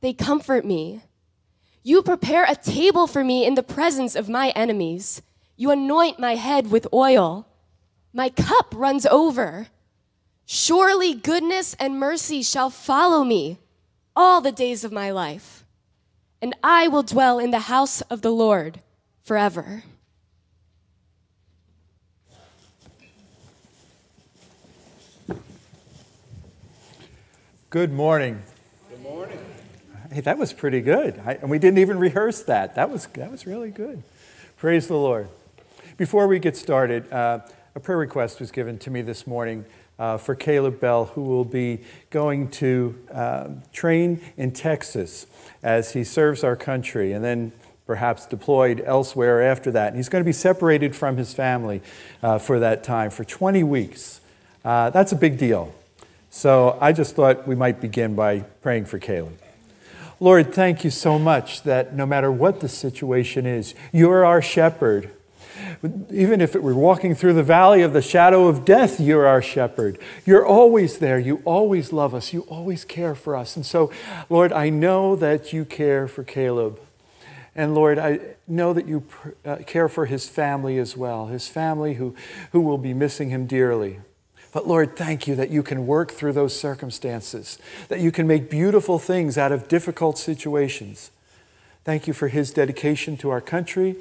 they comfort me. You prepare a table for me in the presence of my enemies. You anoint my head with oil. My cup runs over. Surely goodness and mercy shall follow me all the days of my life, and I will dwell in the house of the Lord forever. Good morning. Hey, that was pretty good. I, and we didn't even rehearse that. That was, that was really good. Praise the Lord. Before we get started, uh, a prayer request was given to me this morning uh, for Caleb Bell, who will be going to uh, train in Texas as he serves our country and then perhaps deployed elsewhere after that. And he's going to be separated from his family uh, for that time for 20 weeks. Uh, that's a big deal. So I just thought we might begin by praying for Caleb. Lord, thank you so much that no matter what the situation is, you're our shepherd. Even if it were walking through the valley of the shadow of death, you're our shepherd. You're always there. You always love us. You always care for us. And so, Lord, I know that you care for Caleb. And Lord, I know that you uh, care for his family as well, his family who, who will be missing him dearly. But Lord, thank you that you can work through those circumstances, that you can make beautiful things out of difficult situations. Thank you for his dedication to our country.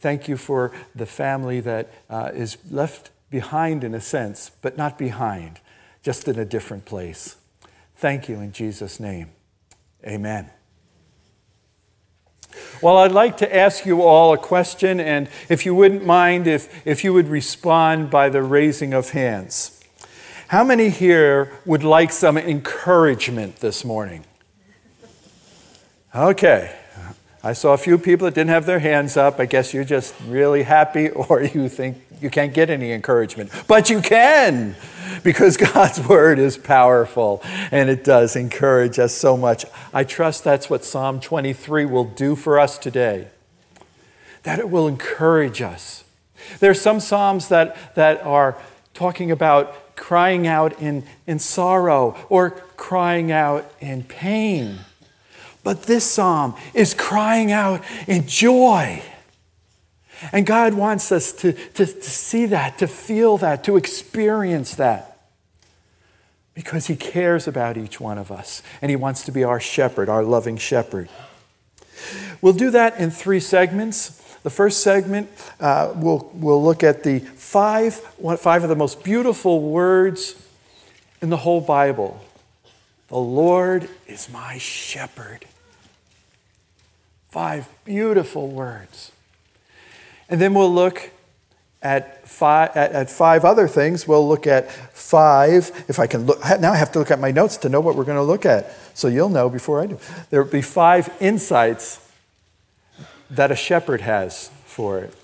Thank you for the family that uh, is left behind in a sense, but not behind, just in a different place. Thank you in Jesus' name. Amen. Well, I'd like to ask you all a question, and if you wouldn't mind, if, if you would respond by the raising of hands. How many here would like some encouragement this morning? Okay. I saw a few people that didn't have their hands up. I guess you're just really happy or you think you can't get any encouragement. But you can because God's word is powerful and it does encourage us so much. I trust that's what Psalm 23 will do for us today. That it will encourage us. There are some Psalms that, that are talking about crying out in, in sorrow or crying out in pain. But this psalm is crying out in joy. And God wants us to, to, to, see that, to feel that, to experience that. Because He cares about each one of us. And He wants to be our shepherd, our loving shepherd. We'll do that in three segments. The first segment, uh, we'll, we'll look at the five, five of the most beautiful words in the whole Bible. The Lord is my shepherd. Five beautiful words. And then we'll look at five, at, at, five other things. We'll look at five. If I can look, now I have to look at my notes to know what we're going to look at. So you'll know before I do. There will be five insights that a shepherd has for it.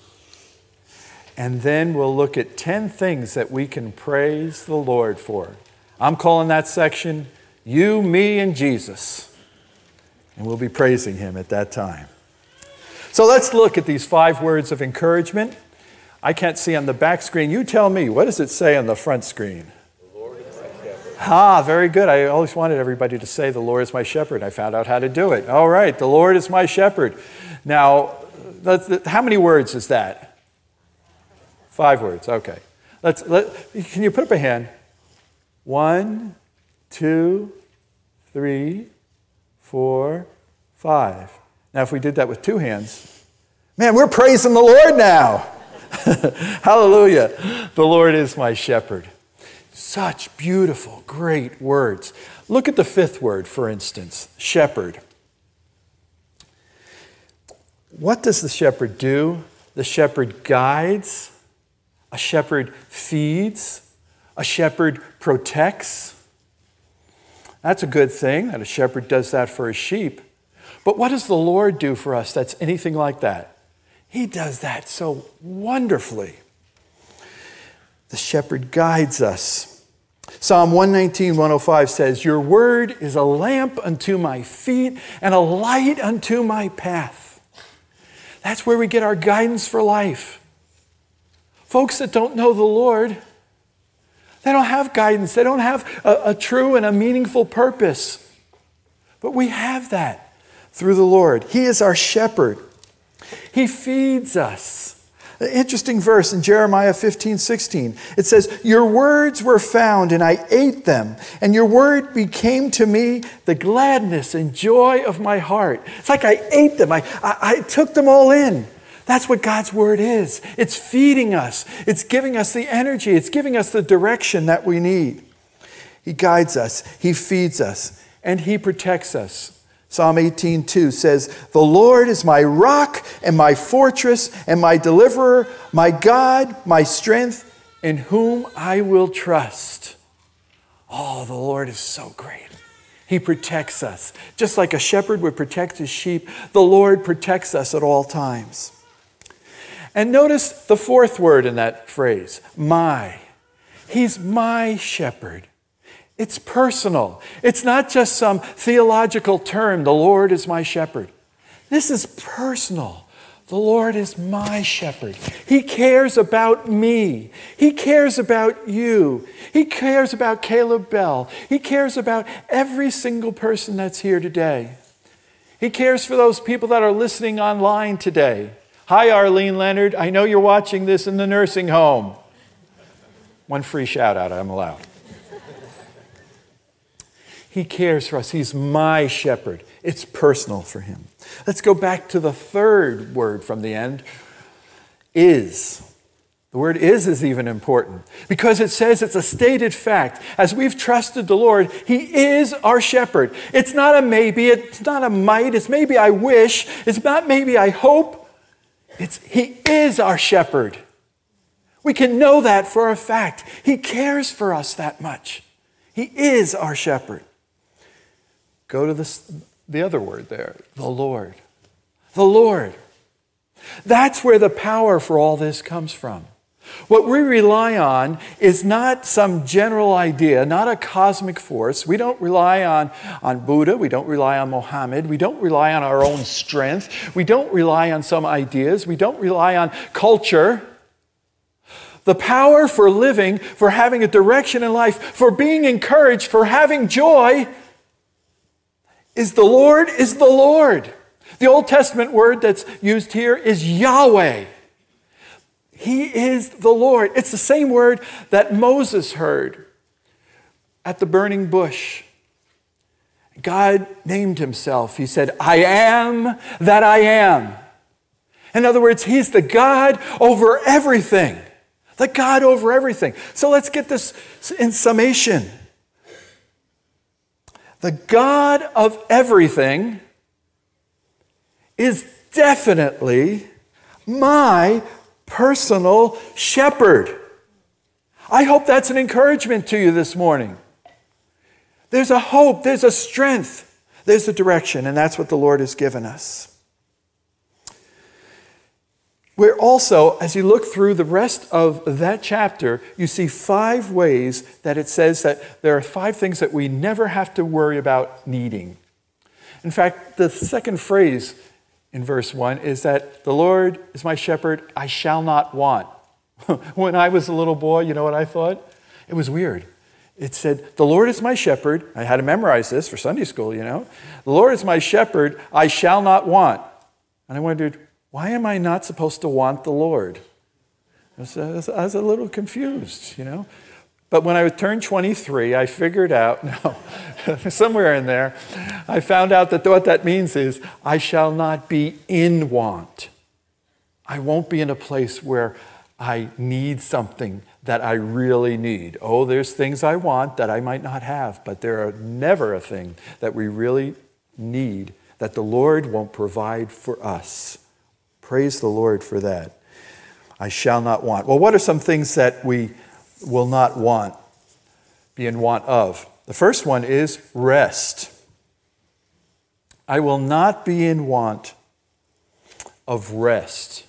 And then we'll look at 10 things that we can praise the Lord for. I'm calling that section You, Me, and Jesus. And we'll be praising Him at that time. So let's look at these five words of encouragement. I can't see on the back screen. You tell me, what does it say on the front screen? The Lord is my shepherd. Ah, very good. I always wanted everybody to say, The Lord is my shepherd. I found out how to do it. All right, the Lord is my shepherd. Now, how many words is that? Five words, okay. Let's, let, can you put up a hand? One, two, three, four, five. Now, if we did that with two hands, man, we're praising the Lord now. Hallelujah. The Lord is my shepherd. Such beautiful, great words. Look at the fifth word, for instance shepherd. What does the shepherd do? The shepherd guides, a shepherd feeds, a shepherd protects. That's a good thing that a shepherd does that for his sheep. But what does the Lord do for us that's anything like that? He does that so wonderfully. The shepherd guides us. Psalm 119, 105 says, Your word is a lamp unto my feet and a light unto my path. That's where we get our guidance for life. Folks that don't know the Lord, they don't have guidance, they don't have a, a true and a meaningful purpose. But we have that through the Lord. He is our shepherd, He feeds us. An interesting verse in Jeremiah 15, 16. It says, Your words were found, and I ate them, and your word became to me the gladness and joy of my heart. It's like I ate them, I, I, I took them all in. That's what God's word is. It's feeding us, it's giving us the energy, it's giving us the direction that we need. He guides us, He feeds us, and He protects us. Psalm 18:2 says, "The Lord is my rock and my fortress and my deliverer, my God, my strength, in whom I will trust." Oh, the Lord is so great. He protects us. Just like a shepherd would protect his sheep, the Lord protects us at all times. And notice the fourth word in that phrase, my. He's my shepherd. It's personal. It's not just some theological term, the Lord is my shepherd. This is personal. The Lord is my shepherd. He cares about me. He cares about you. He cares about Caleb Bell. He cares about every single person that's here today. He cares for those people that are listening online today. Hi, Arlene Leonard. I know you're watching this in the nursing home. One free shout out I'm allowed. He cares for us. He's my shepherd. It's personal for him. Let's go back to the third word from the end is. The word is is even important because it says it's a stated fact. As we've trusted the Lord, He is our shepherd. It's not a maybe, it's not a might, it's maybe I wish, it's not maybe I hope. It's He is our shepherd. We can know that for a fact. He cares for us that much. He is our shepherd. Go to this, the other word there, the Lord. The Lord. That's where the power for all this comes from. What we rely on is not some general idea, not a cosmic force. We don't rely on, on Buddha. We don't rely on Mohammed. We don't rely on our own strength. We don't rely on some ideas. We don't rely on culture. The power for living, for having a direction in life, for being encouraged, for having joy is the Lord is the Lord. The Old Testament word that's used here is Yahweh. He is the Lord. It's the same word that Moses heard at the burning bush. God named himself. He said, I am that I am. In other words, he's the God over everything. The God over everything. So let's get this in summation. The God of everything is definitely my personal shepherd. I hope that's an encouragement to you this morning. There's a hope, there's a strength, there's a direction, and that's what the Lord has given us. We're also, as you look through the rest of that chapter, you see five ways that it says that there are five things that we never have to worry about needing. In fact, the second phrase in verse 1 is that the Lord is my shepherd, I shall not want. when I was a little boy, you know what I thought? It was weird. It said, The Lord is my shepherd. I had to memorize this for Sunday school, you know. The Lord is my shepherd, I shall not want. And I wondered, why am I not supposed to want the Lord? I was, I was, a little confused, you know. But when I turned 23, I figured out, no, somewhere in there, I found out that what that means is I shall not be in want. I won't be in a place where I need something that I really need. Oh, there's things I want that I might not have, but there are never a thing that we really need that the Lord won't provide for us. Praise the Lord for that. I shall not want. Well, what are some things that we will not want, be in want of? The first one is rest. I will not be in want of rest.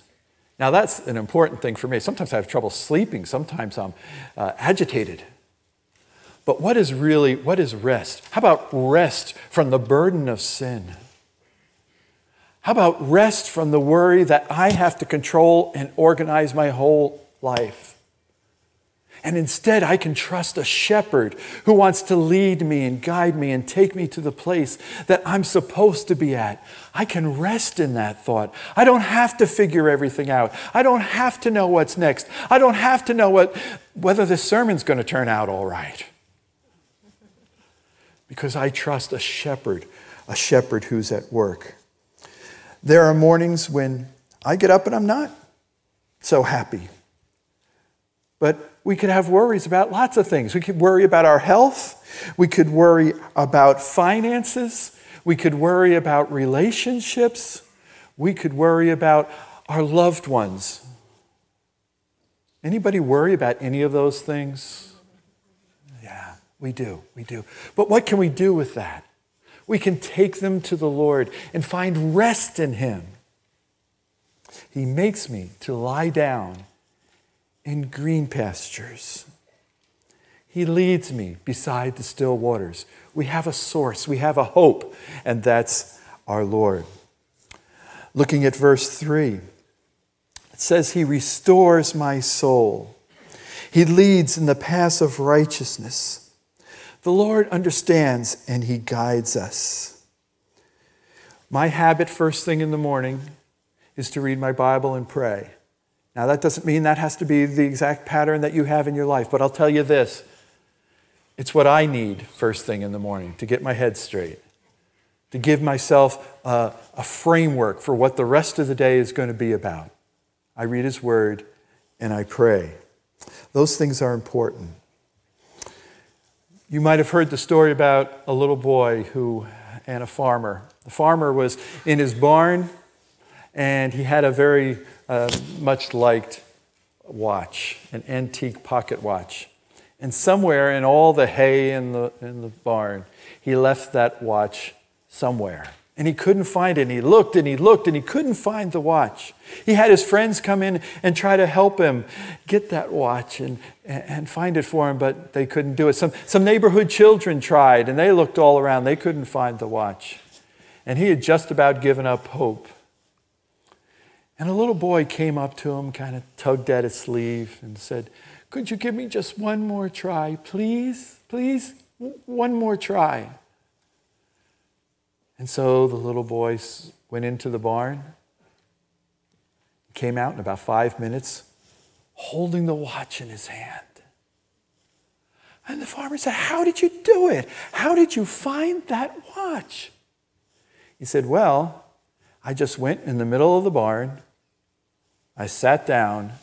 Now, that's an important thing for me. Sometimes I have trouble sleeping, sometimes I'm uh, agitated. But what is really, what is rest? How about rest from the burden of sin? How about rest from the worry that I have to control and organize my whole life? And instead, I can trust a shepherd who wants to lead me and guide me and take me to the place that I'm supposed to be at. I can rest in that thought. I don't have to figure everything out. I don't have to know what's next. I don't have to know what, whether this sermon's going to turn out all right. Because I trust a shepherd, a shepherd who's at work. There are mornings when I get up and I'm not so happy. But we could have worries about lots of things. We could worry about our health. We could worry about finances. We could worry about relationships. We could worry about our loved ones. Anybody worry about any of those things? Yeah, we do. We do. But what can we do with that? We can take them to the Lord and find rest in Him. He makes me to lie down in green pastures. He leads me beside the still waters. We have a source, we have a hope, and that's our Lord. Looking at verse 3, it says, He restores my soul. He leads in the paths of righteousness. The Lord understands and He guides us. My habit first thing in the morning is to read my Bible and pray. Now, that doesn't mean that has to be the exact pattern that you have in your life, but I'll tell you this it's what I need first thing in the morning to get my head straight, to give myself a, a framework for what the rest of the day is going to be about. I read His Word and I pray. Those things are important. You might have heard the story about a little boy who and a farmer. The farmer was in his barn and he had a very uh, much liked watch, an antique pocket watch. And somewhere in all the hay in the, in the barn, he left that watch somewhere. And he couldn't find it. And he looked and he looked and he couldn't find the watch. He had his friends come in and try to help him get that watch and, and find it for him, but they couldn't do it. Some, some neighborhood children tried and they looked all around. They couldn't find the watch. And he had just about given up hope. And a little boy came up to him, kind of tugged at his sleeve, and said, Could you give me just one more try, please? Please? One more try. And so the little boy went into the barn, came out in about five minutes, holding the watch in his hand. And the farmer said, How did you do it? How did you find that watch? He said, Well, I just went in the middle of the barn I sat down,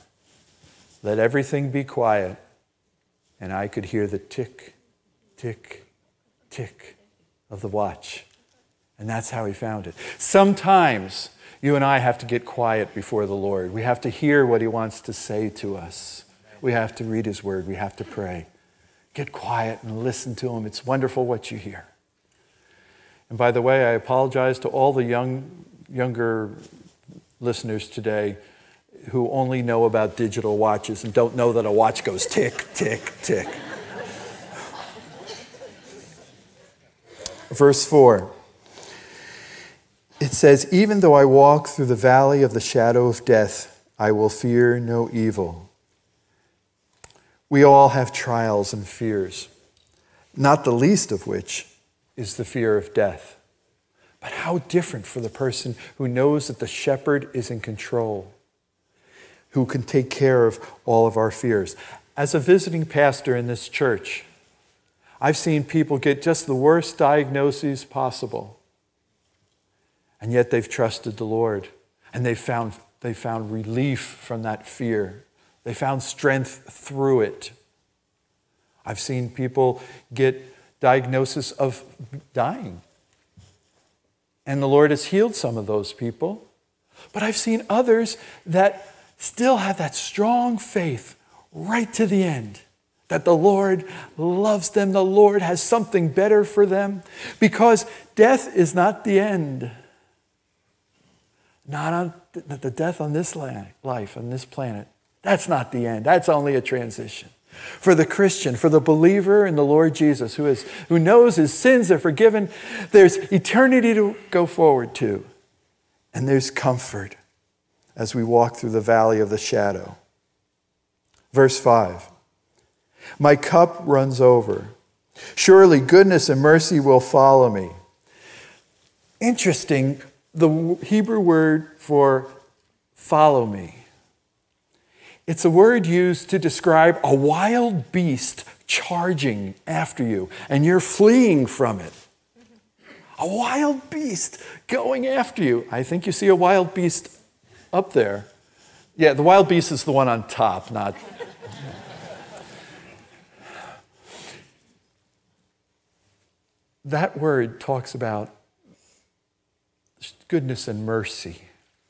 let everything be quiet, and I could hear the tick, tick, tick of the watch. And that's how he found it. Sometimes you and I have to get quiet before the Lord. We have to hear what he wants to say to us. We have to read his word. We have to pray. Get quiet and listen to him. It's wonderful what you hear. And by the way, I apologize to all the young, younger listeners today who only know about digital watches and don't know that a watch goes tick, tick, tick. Verse 4 it says, Even though I walk through the valley of the shadow of death, I will fear no evil. We all have trials and fears, not the least of which is the fear of death. But how different for the person who knows that the shepherd is in control who can take care of all of our fears. As a visiting pastor in this church, I've seen people get just the worst diagnoses possible. And yet they've trusted the Lord and they found, they found relief from that fear. They found strength through it. I've seen people get diagnosis of dying. And the Lord has healed some of those people. But I've seen others that still have that strong faith right to the end. that the Lord loves them, the Lord has something better for them, because death is not the end. Not on the death on this life, on this planet. That's not the end. That's only a transition. For the Christian, for the believer in the Lord Jesus who, is, who knows his sins are forgiven, there's eternity to go forward to. And there's comfort as we walk through the valley of the shadow. Verse 5 My cup runs over. Surely goodness and mercy will follow me. Interesting, the Hebrew word for follow me. It's a word used to describe a wild beast charging after you, and you're fleeing from it. A wild beast going after you. I think you see a wild beast up there. Yeah, the wild beast is the one on top, not. that word talks about goodness and mercy.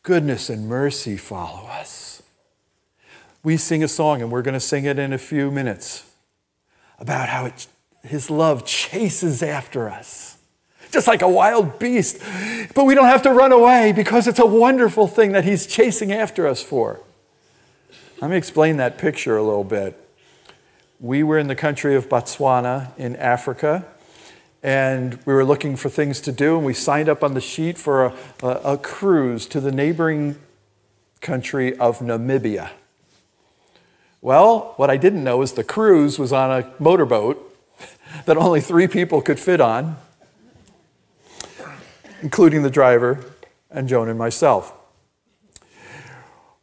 Goodness and mercy follow us. We sing a song, and we're going to sing it in a few minutes, about how it, His love chases after us, just like a wild beast. But we don't have to run away because it's a wonderful thing that He's chasing after us for. Let me explain that picture a little bit. We were in the country of Botswana in Africa and we were looking for things to do, and we signed up on the sheet for a, a, a cruise to the neighboring country of Namibia. Well, what I didn't know is the cruise was on a motorboat that only three people could fit on, including the driver and Joan and myself.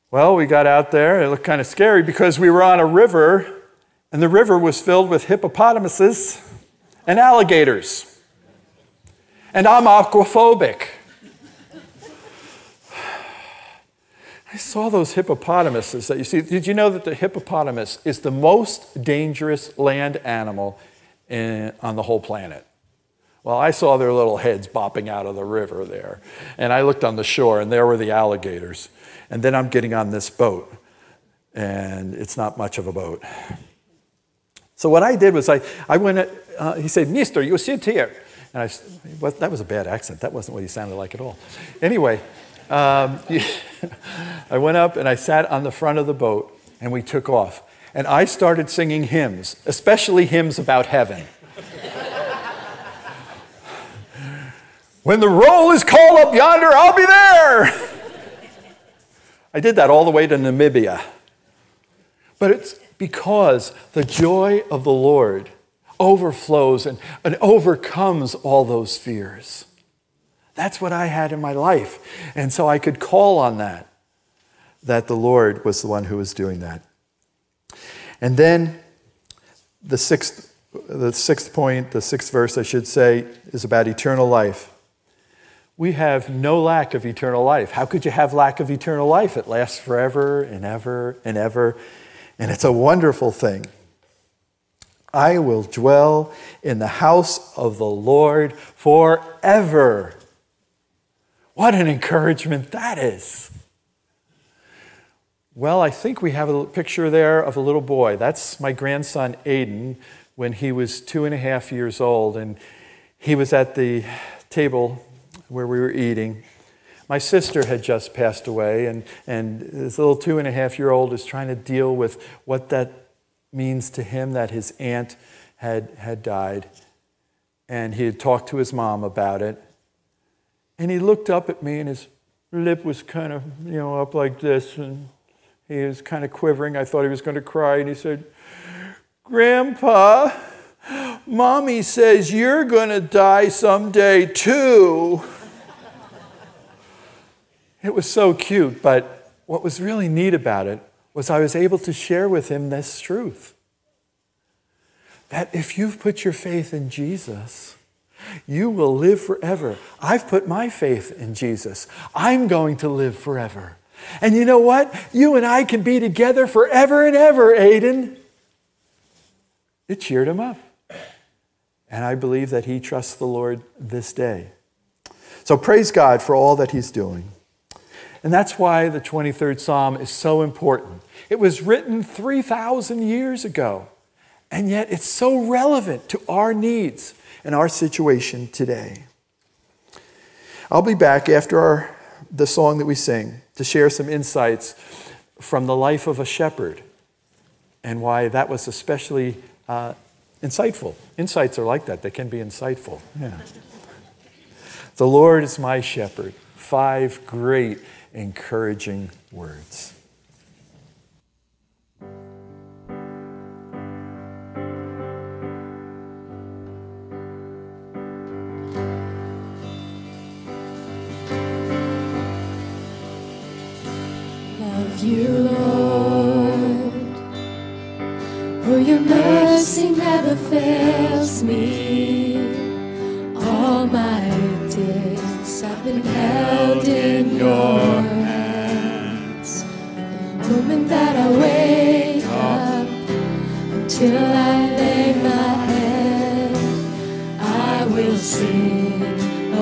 Well, we got out there. It looked kind of scary because we were on a river, and the river was filled with hippopotamuses and alligators. And I'm aquaphobic. I saw those hippopotamuses that you see. Did you know that the hippopotamus is the most dangerous land animal in, on the whole planet? Well, I saw their little heads bopping out of the river there. And I looked on the shore, and there were the alligators. And then I'm getting on this boat, and it's not much of a boat. So what I did was I, I went, uh, he said, Mister, you sit here. And I, well, that was a bad accent. That wasn't what he sounded like at all. Anyway, um, I went up and I sat on the front of the boat and we took off. And I started singing hymns, especially hymns about heaven. when the roll is called up yonder, I'll be there. I did that all the way to Namibia. But it's because the joy of the Lord overflows and, and overcomes all those fears. That's what I had in my life. And so I could call on that, that the Lord was the one who was doing that. And then the sixth, the sixth point, the sixth verse, I should say, is about eternal life. We have no lack of eternal life. How could you have lack of eternal life? It lasts forever and ever and ever. And it's a wonderful thing. I will dwell in the house of the Lord forever. What an encouragement that is. Well, I think we have a picture there of a little boy. That's my grandson, Aiden, when he was two and a half years old. And he was at the table where we were eating. My sister had just passed away, and, and this little two and a half year old is trying to deal with what that means to him that his aunt had, had died. And he had talked to his mom about it. And he looked up at me, and his lip was kind of, you know, up like this, and he was kind of quivering. I thought he was going to cry, and he said, Grandpa, Mommy says you're going to die someday too. It was so cute, but what was really neat about it was I was able to share with him this truth that if you've put your faith in Jesus, you will live forever. I've put my faith in Jesus. I'm going to live forever. And you know what? You and I can be together forever and ever, Aiden. It cheered him up. And I believe that he trusts the Lord this day. So praise God for all that he's doing. And that's why the 23rd Psalm is so important. It was written 3,000 years ago, and yet it's so relevant to our needs and our situation today. I'll be back after our, the song that we sing to share some insights from the life of a shepherd and why that was especially uh, insightful. Insights are like that, they can be insightful. Yeah. the Lord is my shepherd. Five great encouraging words. Love you, Lord, for your mercy never fails me.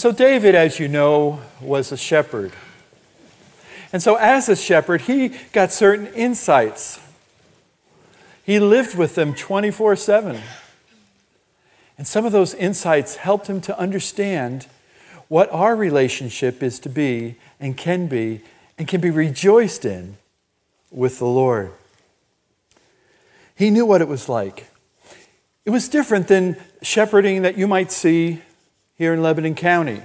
And so, David, as you know, was a shepherd. And so, as a shepherd, he got certain insights. He lived with them 24 7. And some of those insights helped him to understand what our relationship is to be and can be and can be rejoiced in with the Lord. He knew what it was like. It was different than shepherding that you might see here in Lebanon County.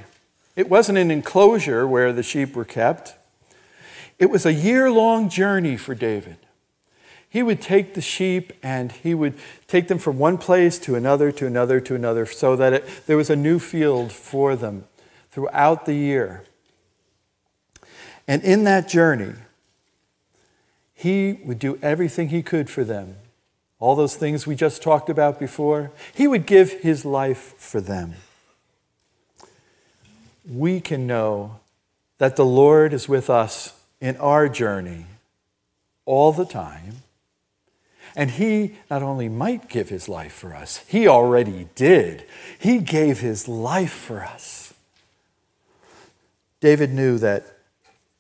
It wasn't an enclosure where the sheep were kept. It was a year long journey for David. He would take the sheep and he would take them from one place to another, to another, to another, so that it, there was a new field for them throughout the year. And in that journey, he would do everything he could for them. All those things we just talked about before, he would give his life for them. We can know that the Lord is with us in our journey all the time. And he not only might give his life for us, he already did. He gave his life for us. David knew that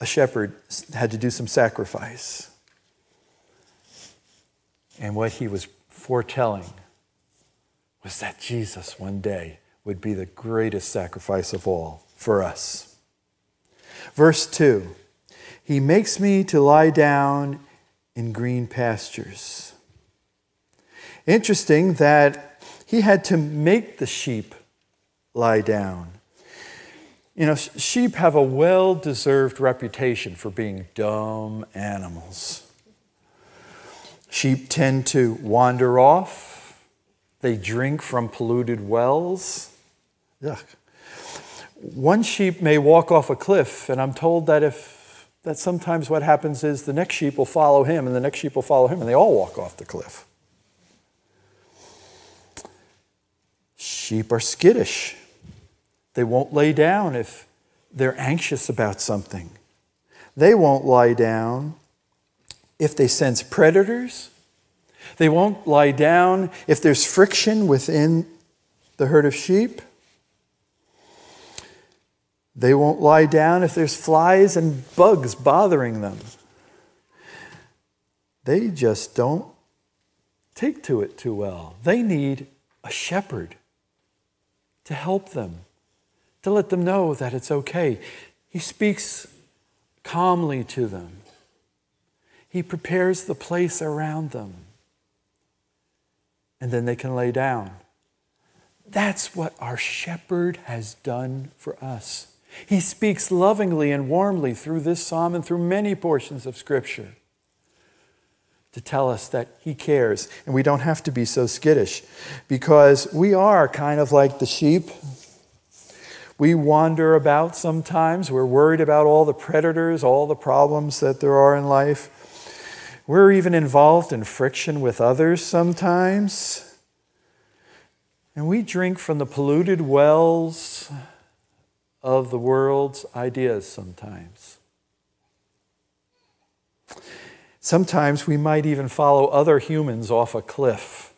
a shepherd had to do some sacrifice. And what he was foretelling was that Jesus one day would be the greatest sacrifice of all for us. Verse 2 He makes me to lie down in green pastures. Interesting that he had to make the sheep lie down. You know, sheep have a well deserved reputation for being dumb animals. Sheep tend to wander off, they drink from polluted wells. Yuck. One sheep may walk off a cliff, and I'm told that if that sometimes what happens is the next sheep will follow him, and the next sheep will follow him, and they all walk off the cliff. Sheep are skittish. They won't lay down if they're anxious about something. They won't lie down if they sense predators. They won't lie down if there's friction within the herd of sheep. They won't lie down if there's flies and bugs bothering them. They just don't take to it too well. They need a shepherd to help them, to let them know that it's okay. He speaks calmly to them, He prepares the place around them, and then they can lay down. That's what our shepherd has done for us. He speaks lovingly and warmly through this psalm and through many portions of Scripture to tell us that He cares. And we don't have to be so skittish because we are kind of like the sheep. We wander about sometimes. We're worried about all the predators, all the problems that there are in life. We're even involved in friction with others sometimes. And we drink from the polluted wells of the world's ideas sometimes. Sometimes we might even follow other humans off a cliff,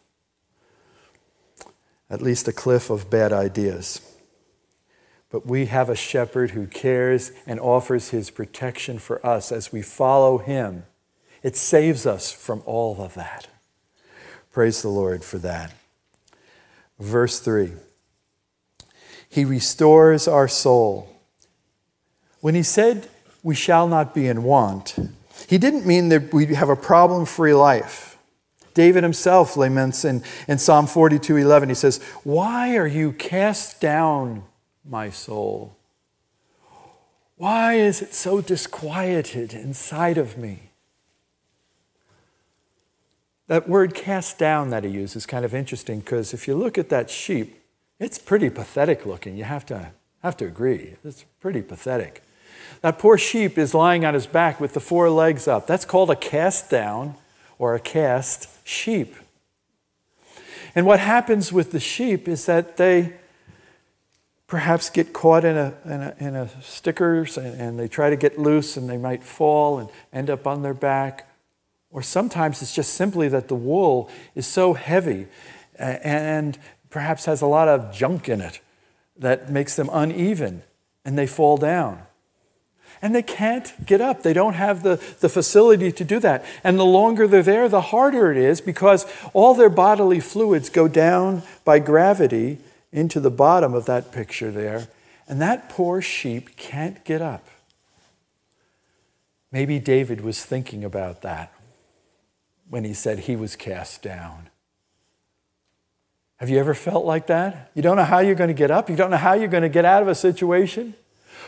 at least a cliff of bad ideas. But we have a shepherd who cares and offers his protection for us as we follow him. It saves us from all of that. Praise the Lord for that. Verse 3 He restores our soul. When he said, We shall not be in want, he didn't mean that we have a problem free life. David himself laments in, in Psalm 42 11. He says, Why are you cast down, my soul? Why is it so disquieted inside of me? That word cast down that he uses is kind of interesting because if you look at that sheep, it's pretty pathetic looking. You have to, have to agree. It's pretty pathetic. That poor sheep is lying on his back with the four legs up. That's called a cast down or a cast sheep. And what happens with the sheep is that they perhaps get caught in a, in a, in a stickers and, and they try to get loose and they might fall and end up on their back. Or sometimes it's just simply that the wool is so heavy and perhaps has a lot of junk in it that makes them uneven and they fall down. and they can't get up. They don't have the, the facility to do that. And the longer they're there, the harder it is because all their bodily fluids go down by gravity into the bottom of that picture there. And that poor sheep can't get up. Maybe David was thinking about that when he said he was cast down. Have you ever felt like that? You don't know how you're going to get up, you don't know how you're going to get out of a situation.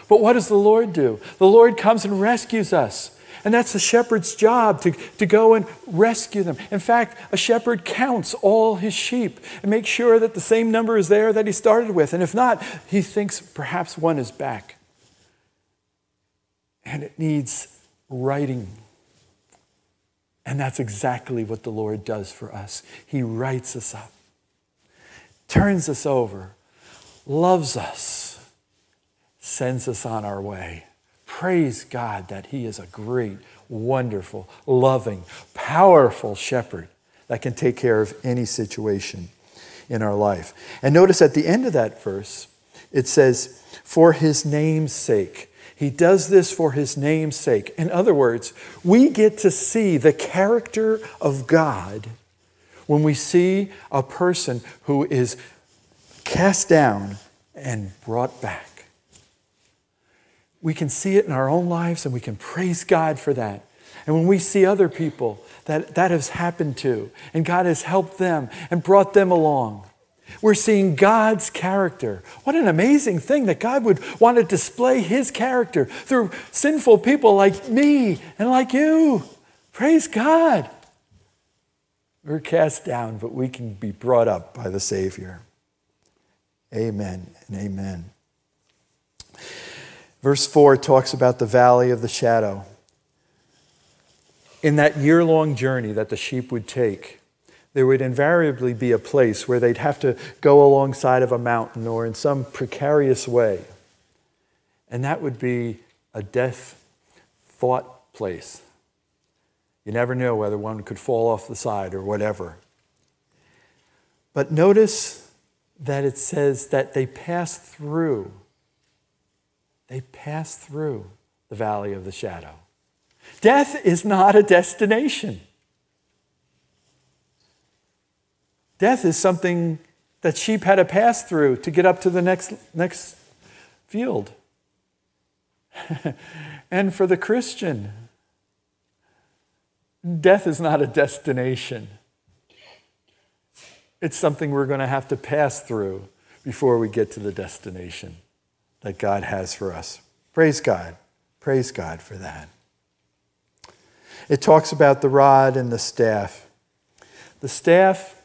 But what does the Lord do? The Lord comes and rescues us. And that's the shepherd's job to, to go and rescue them. In fact, a shepherd counts all his sheep and makes sure that the same number is there that he started with. And if not, he thinks perhaps one is back. And it needs righting. And that's exactly what the Lord does for us. He rights us up, turns us over, loves us, sends us on our way. Praise God that He is a great, wonderful, loving, powerful shepherd that can take care of any situation in our life. And notice at the end of that verse, it says, For His name's sake. He does this for his name's sake. In other words, we get to see the character of God when we see a person who is cast down and brought back. We can see it in our own lives and we can praise God for that. And when we see other people that that has happened to, and God has helped them and brought them along, we're seeing God's character. What an amazing thing that God would want to display His character through sinful people like me and like you. Praise God. We're cast down, but we can be brought up by the Savior. Amen and amen. Verse 4 talks about the valley of the shadow. In that year long journey that the sheep would take, there would invariably be a place where they'd have to go alongside of a mountain or in some precarious way. And that would be a death thought place. You never know whether one could fall off the side or whatever. But notice that it says that they passed through. They passed through the valley of the shadow. Death is not a destination. Death is something that sheep had to pass through to get up to the next, next field. and for the Christian, death is not a destination. It's something we're going to have to pass through before we get to the destination that God has for us. Praise God. Praise God for that. It talks about the rod and the staff. The staff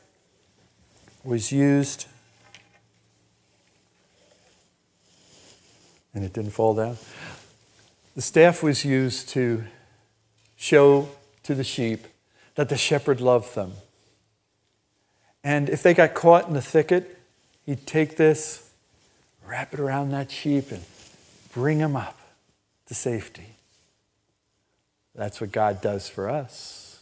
was used, and it didn't fall down. The staff was used to show to the sheep that the shepherd loved them. And if they got caught in the thicket, he'd take this, wrap it around that sheep, and bring them up to safety. That's what God does for us.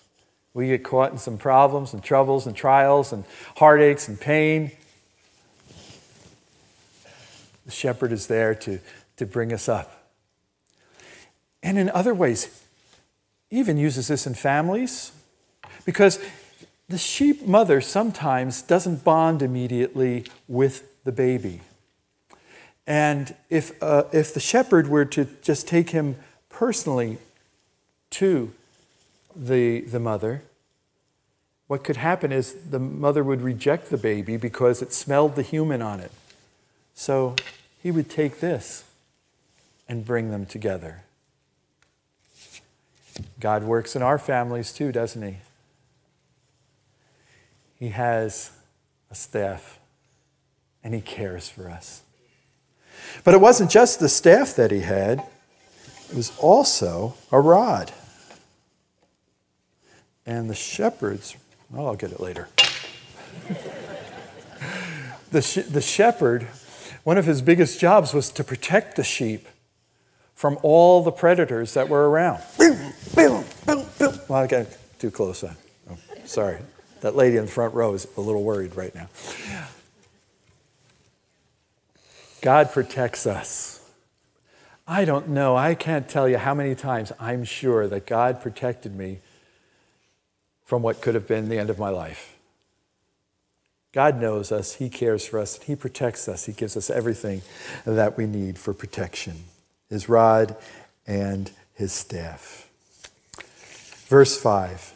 We get caught in some problems and troubles and trials and heartaches and pain. The shepherd is there to, to bring us up. And in other ways, even uses this in families because the sheep mother sometimes doesn't bond immediately with the baby. And if, uh, if the shepherd were to just take him personally to the, the mother, what could happen is the mother would reject the baby because it smelled the human on it. So he would take this and bring them together. God works in our families too, doesn't he? He has a staff and he cares for us. But it wasn't just the staff that he had, it was also a rod. And the shepherds, well, I'll get it later. the, sh- the shepherd, one of his biggest jobs was to protect the sheep from all the predators that were around. Boom, boom, boom, boom. Well, I got too close. Oh, sorry. That lady in the front row is a little worried right now. God protects us. I don't know. I can't tell you how many times I'm sure that God protected me from what could have been the end of my life. God knows us, He cares for us, He protects us, He gives us everything that we need for protection His rod and His staff. Verse 5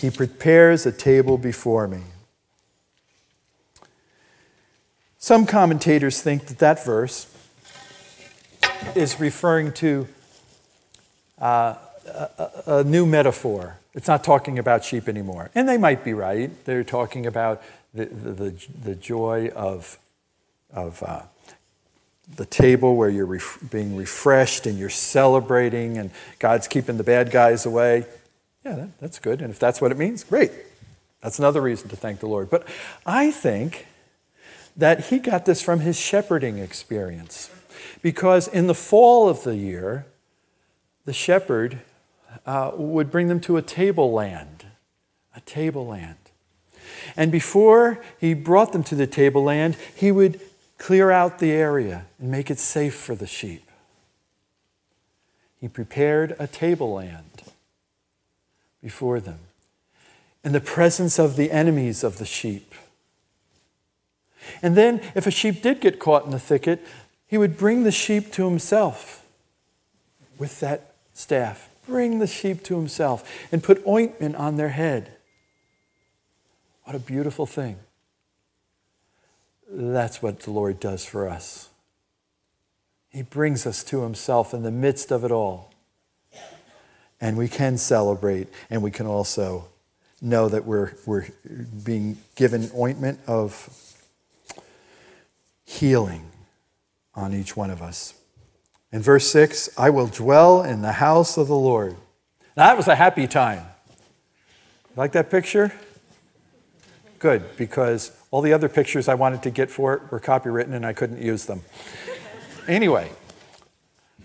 He prepares a table before me. Some commentators think that that verse is referring to uh, a, a, new metaphor. It's not talking about sheep anymore. And they might be right. They're talking about the, the, the, the joy of, of uh, the table where you're ref- being refreshed and you're celebrating and God's keeping the bad guys away. Yeah, that, that's good. And if that's what it means, great. That's another reason to thank the Lord. But I think that he got this from his shepherding experience. Because in the fall of the year, the shepherd uh, would bring them to a tableland, a tableland. And before he brought them to the tableland, he would clear out the area and make it safe for the sheep. He prepared a tableland before them in the presence of the enemies of the sheep. And then, if a sheep did get caught in the thicket, he would bring the sheep to himself with that staff. Bring the sheep to himself and put ointment on their head. What a beautiful thing. That's what the Lord does for us. He brings us to himself in the midst of it all. And we can celebrate, and we can also know that we're, we're being given ointment of healing on each one of us. In verse 6, I will dwell in the house of the Lord. Now, that was a happy time. Like that picture? Good, because all the other pictures I wanted to get for it were copywritten and I couldn't use them. anyway,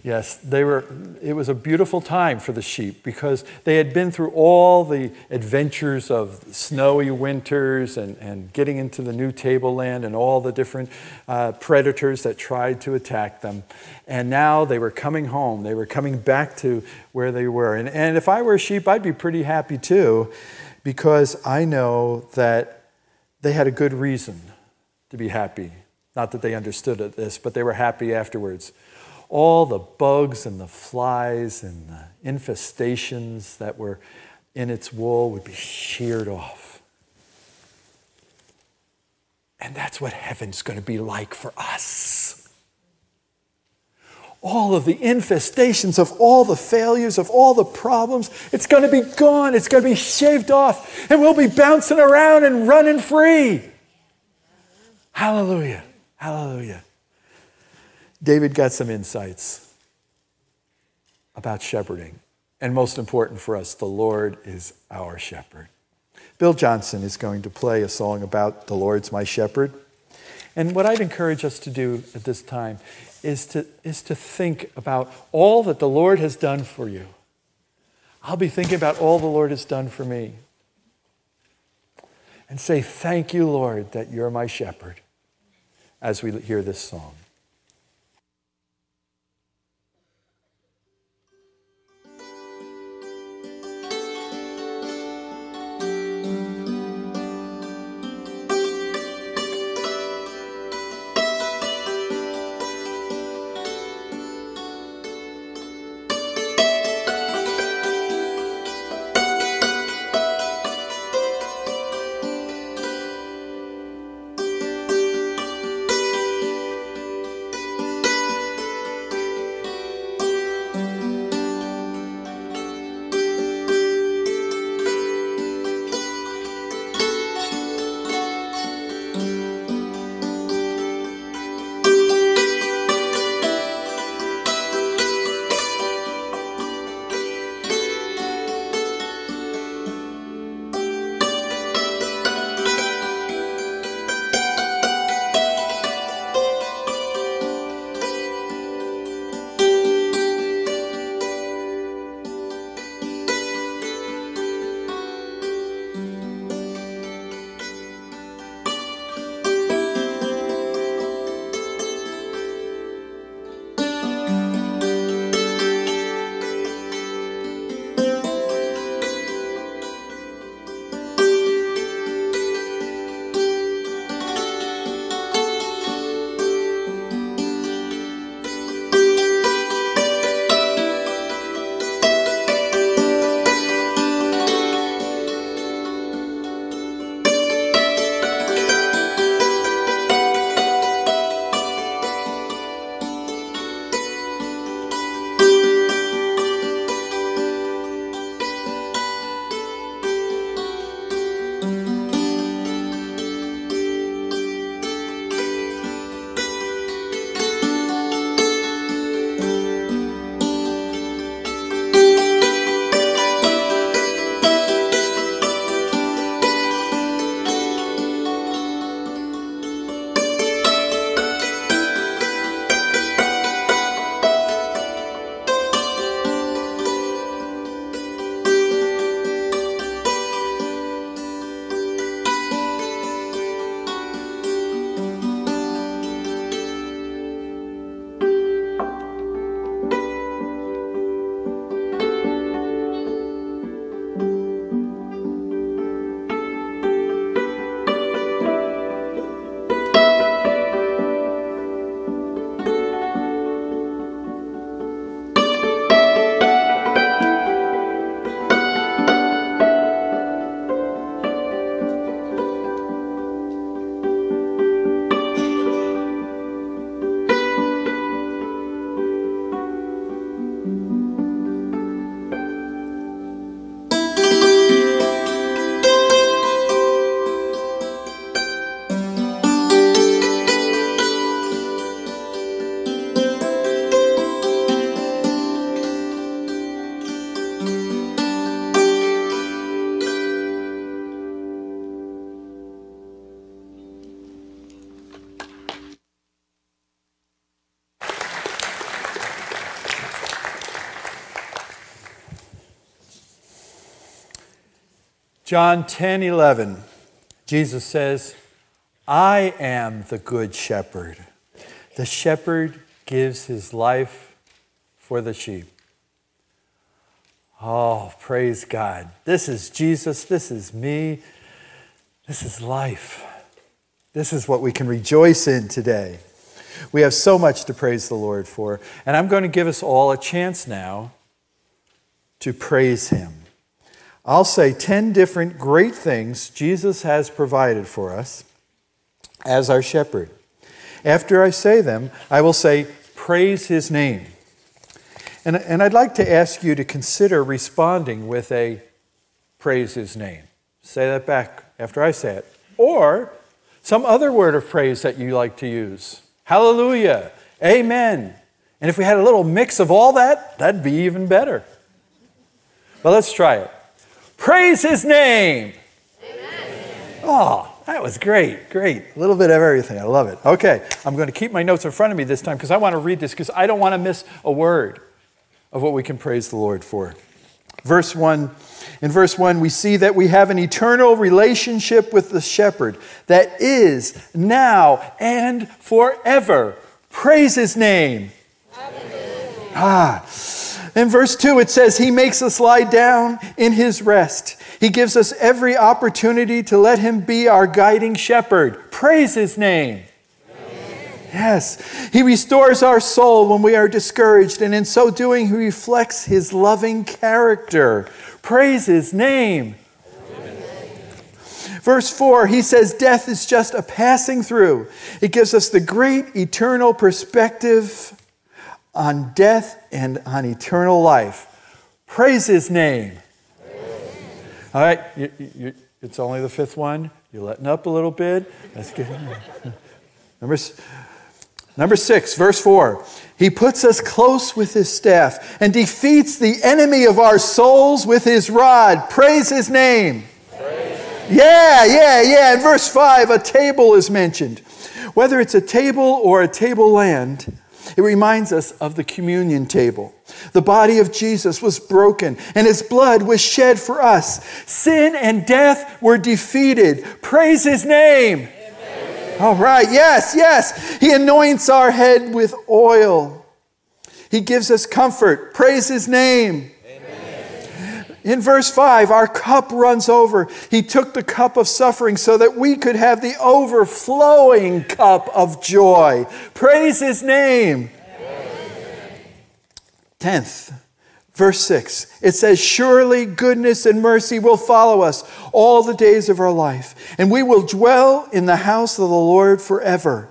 Yes, they were, it was a beautiful time for the sheep because they had been through all the adventures of snowy winters and, and getting into the new tableland and all the different uh, predators that tried to attack them. And now they were coming home. They were coming back to where they were. And, and if I were a sheep, I'd be pretty happy too because I know that they had a good reason to be happy. Not that they understood this, but they were happy afterwards all the bugs and the flies and the infestations that were in its wool would be sheared off. And that's what heaven's going to be like for us. All of the infestations of all the failures, of all the problems, it's going to be gone. It's going to be shaved off. And we'll be bouncing around and running free. Hallelujah. Hallelujah. David got some insights about shepherding. And most important for us, the Lord is our shepherd. Bill Johnson is going to play a song about the Lord's my shepherd. And what I'd encourage us to do at this time is to, is to think about all that the Lord has done for you. I'll be thinking about all the Lord has done for me. And say, Thank you, Lord, that you're my shepherd as we hear this song. John 10 11, Jesus says, I am the good shepherd. The shepherd gives his life for the sheep. Oh, praise God. This is Jesus. This is me. This is life. This is what we can rejoice in today. We have so much to praise the Lord for. And I'm going to give us all a chance now to praise Him. I'll say 10 different great things Jesus has provided for us as our shepherd. After I say them, I will say, Praise his name. And, and I'd like to ask you to consider responding with a praise his name. Say that back after I say it. Or some other word of praise that you like to use. Hallelujah. Amen. And if we had a little mix of all that, that'd be even better. But let's try it. Praise his name. Amen. Oh, that was great, great. A little bit of everything. I love it. Okay, I'm going to keep my notes in front of me this time because I want to read this because I don't want to miss a word of what we can praise the Lord for. Verse 1 In verse 1, we see that we have an eternal relationship with the shepherd that is now and forever. Praise his name. Ah. In verse 2, it says, He makes us lie down in His rest. He gives us every opportunity to let Him be our guiding shepherd. Praise His name. Yes. He restores our soul when we are discouraged, and in so doing, He reflects His loving character. Praise His name. Verse 4, he says, Death is just a passing through. It gives us the great eternal perspective on death and on eternal life. Praise his name. All right, you, you, it's only the fifth one. You're letting up a little bit. That's good. Number, number six, verse four. He puts us close with his staff and defeats the enemy of our souls with his rod. Praise his name. Yeah, yeah, yeah. In verse 5, a table is mentioned. Whether it's a table or a tableland, it reminds us of the communion table. The body of Jesus was broken and his blood was shed for us. Sin and death were defeated. Praise his name. Amen. All right, yes, yes. He anoints our head with oil. He gives us comfort. Praise his name. In verse 5, our cup runs over. He took the cup of suffering so that we could have the overflowing cup of joy. Praise his name. Tenth, verse 6, it says, Surely goodness and mercy will follow us all the days of our life, and we will dwell in the house of the Lord forever.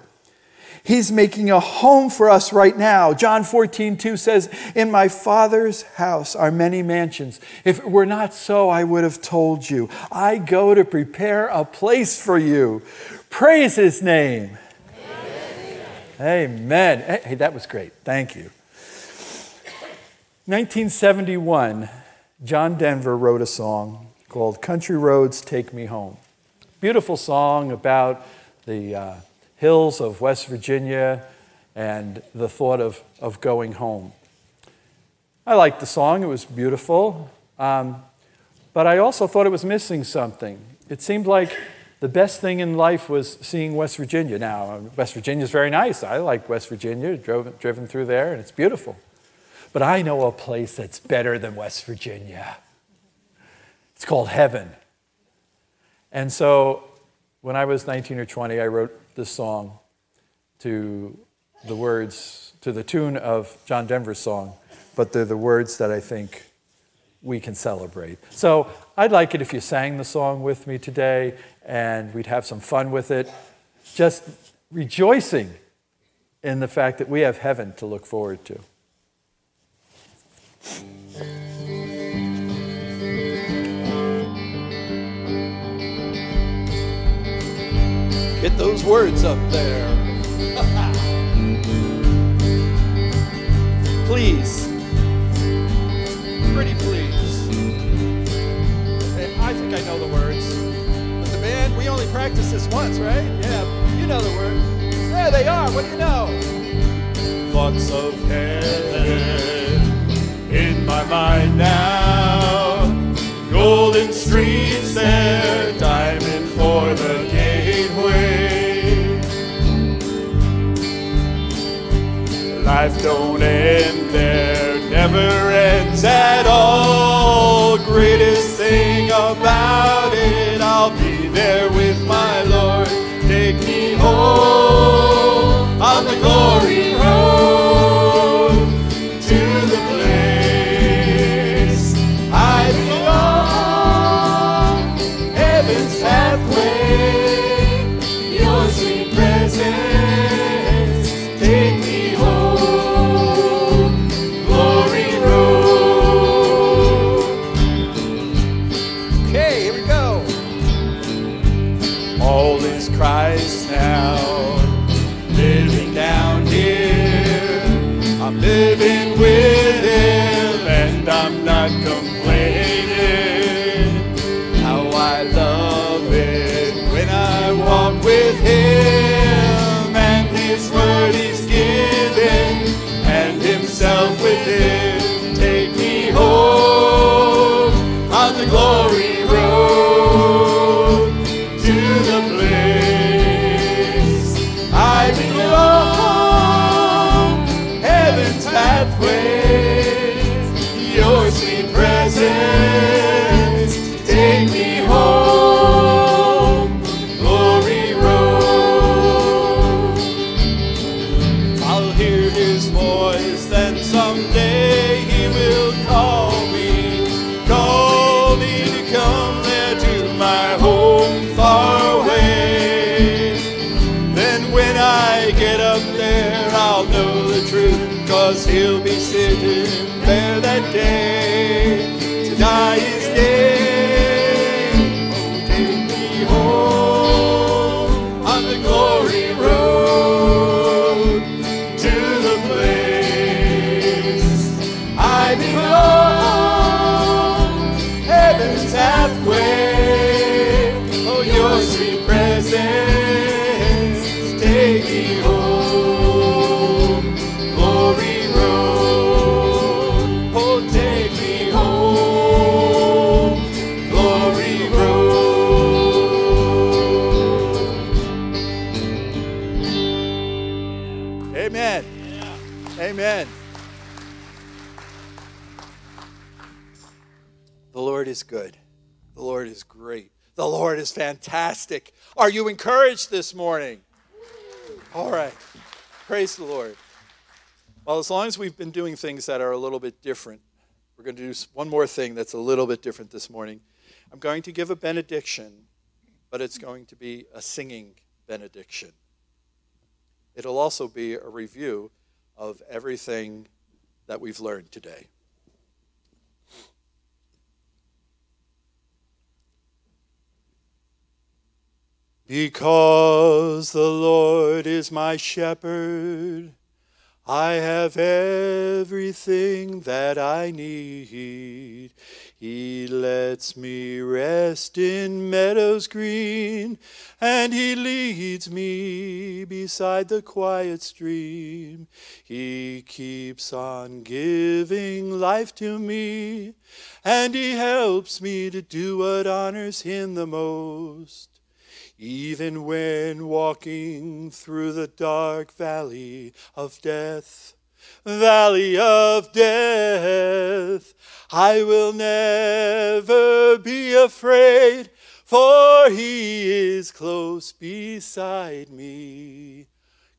He's making a home for us right now. John 14, 2 says, In my Father's house are many mansions. If it were not so, I would have told you. I go to prepare a place for you. Praise his name. Amen. Amen. Hey, that was great. Thank you. 1971, John Denver wrote a song called Country Roads Take Me Home. Beautiful song about the. Uh, hills of West Virginia and the thought of, of going home. I liked the song, it was beautiful, um, but I also thought it was missing something. It seemed like the best thing in life was seeing West Virginia. Now, West Virginia is very nice. I like West Virginia, drove, driven through there, and it's beautiful. But I know a place that's better than West Virginia. It's called heaven. And so when I was 19 or 20, I wrote this song to the words, to the tune of John Denver's song, but they're the words that I think we can celebrate. So I'd like it if you sang the song with me today and we'd have some fun with it, just rejoicing in the fact that we have heaven to look forward to. Get those words up there. please. Pretty please. I think I know the words. But the band, we only practiced this once, right? Yeah, you know the words. There they are. What do you know? Thoughts of heaven in my mind now. Golden streets there, diamond for the Life don't end there, never ends at all. Greatest thing about it, I'll be there with my Lord. Take me home on the glory is fantastic. Are you encouraged this morning? All right. Praise the Lord. Well, as long as we've been doing things that are a little bit different, we're going to do one more thing that's a little bit different this morning. I'm going to give a benediction, but it's going to be a singing benediction. It'll also be a review of everything that we've learned today. Because the Lord is my shepherd, I have everything that I need. He lets me rest in meadows green, and He leads me beside the quiet stream. He keeps on giving life to me, and He helps me to do what honors Him the most. Even when walking through the dark valley of death, valley of death, I will never be afraid, for he is close beside me,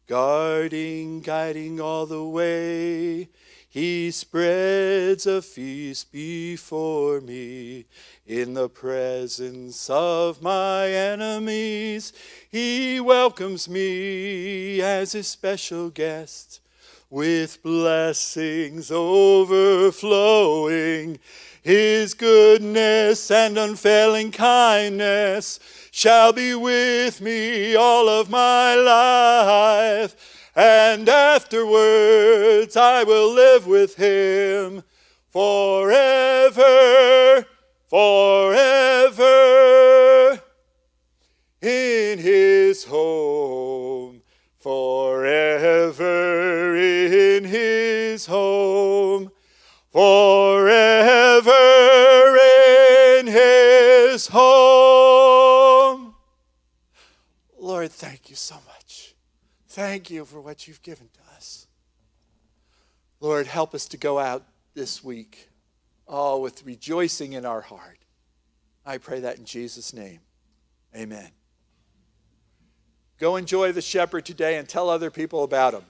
guarding, guiding all the way. He spreads a feast before me in the presence of my enemies. He welcomes me as his special guest with blessings overflowing. His goodness and unfailing kindness shall be with me all of my life and afterwards I will live with him forever, forever in his home, forever in his home, forever in his home. Lord, thank you so much. Thank you for what you've given to us. Lord, help us to go out this week, all with rejoicing in our heart. I pray that in Jesus' name. Amen. Go enjoy the shepherd today and tell other people about him.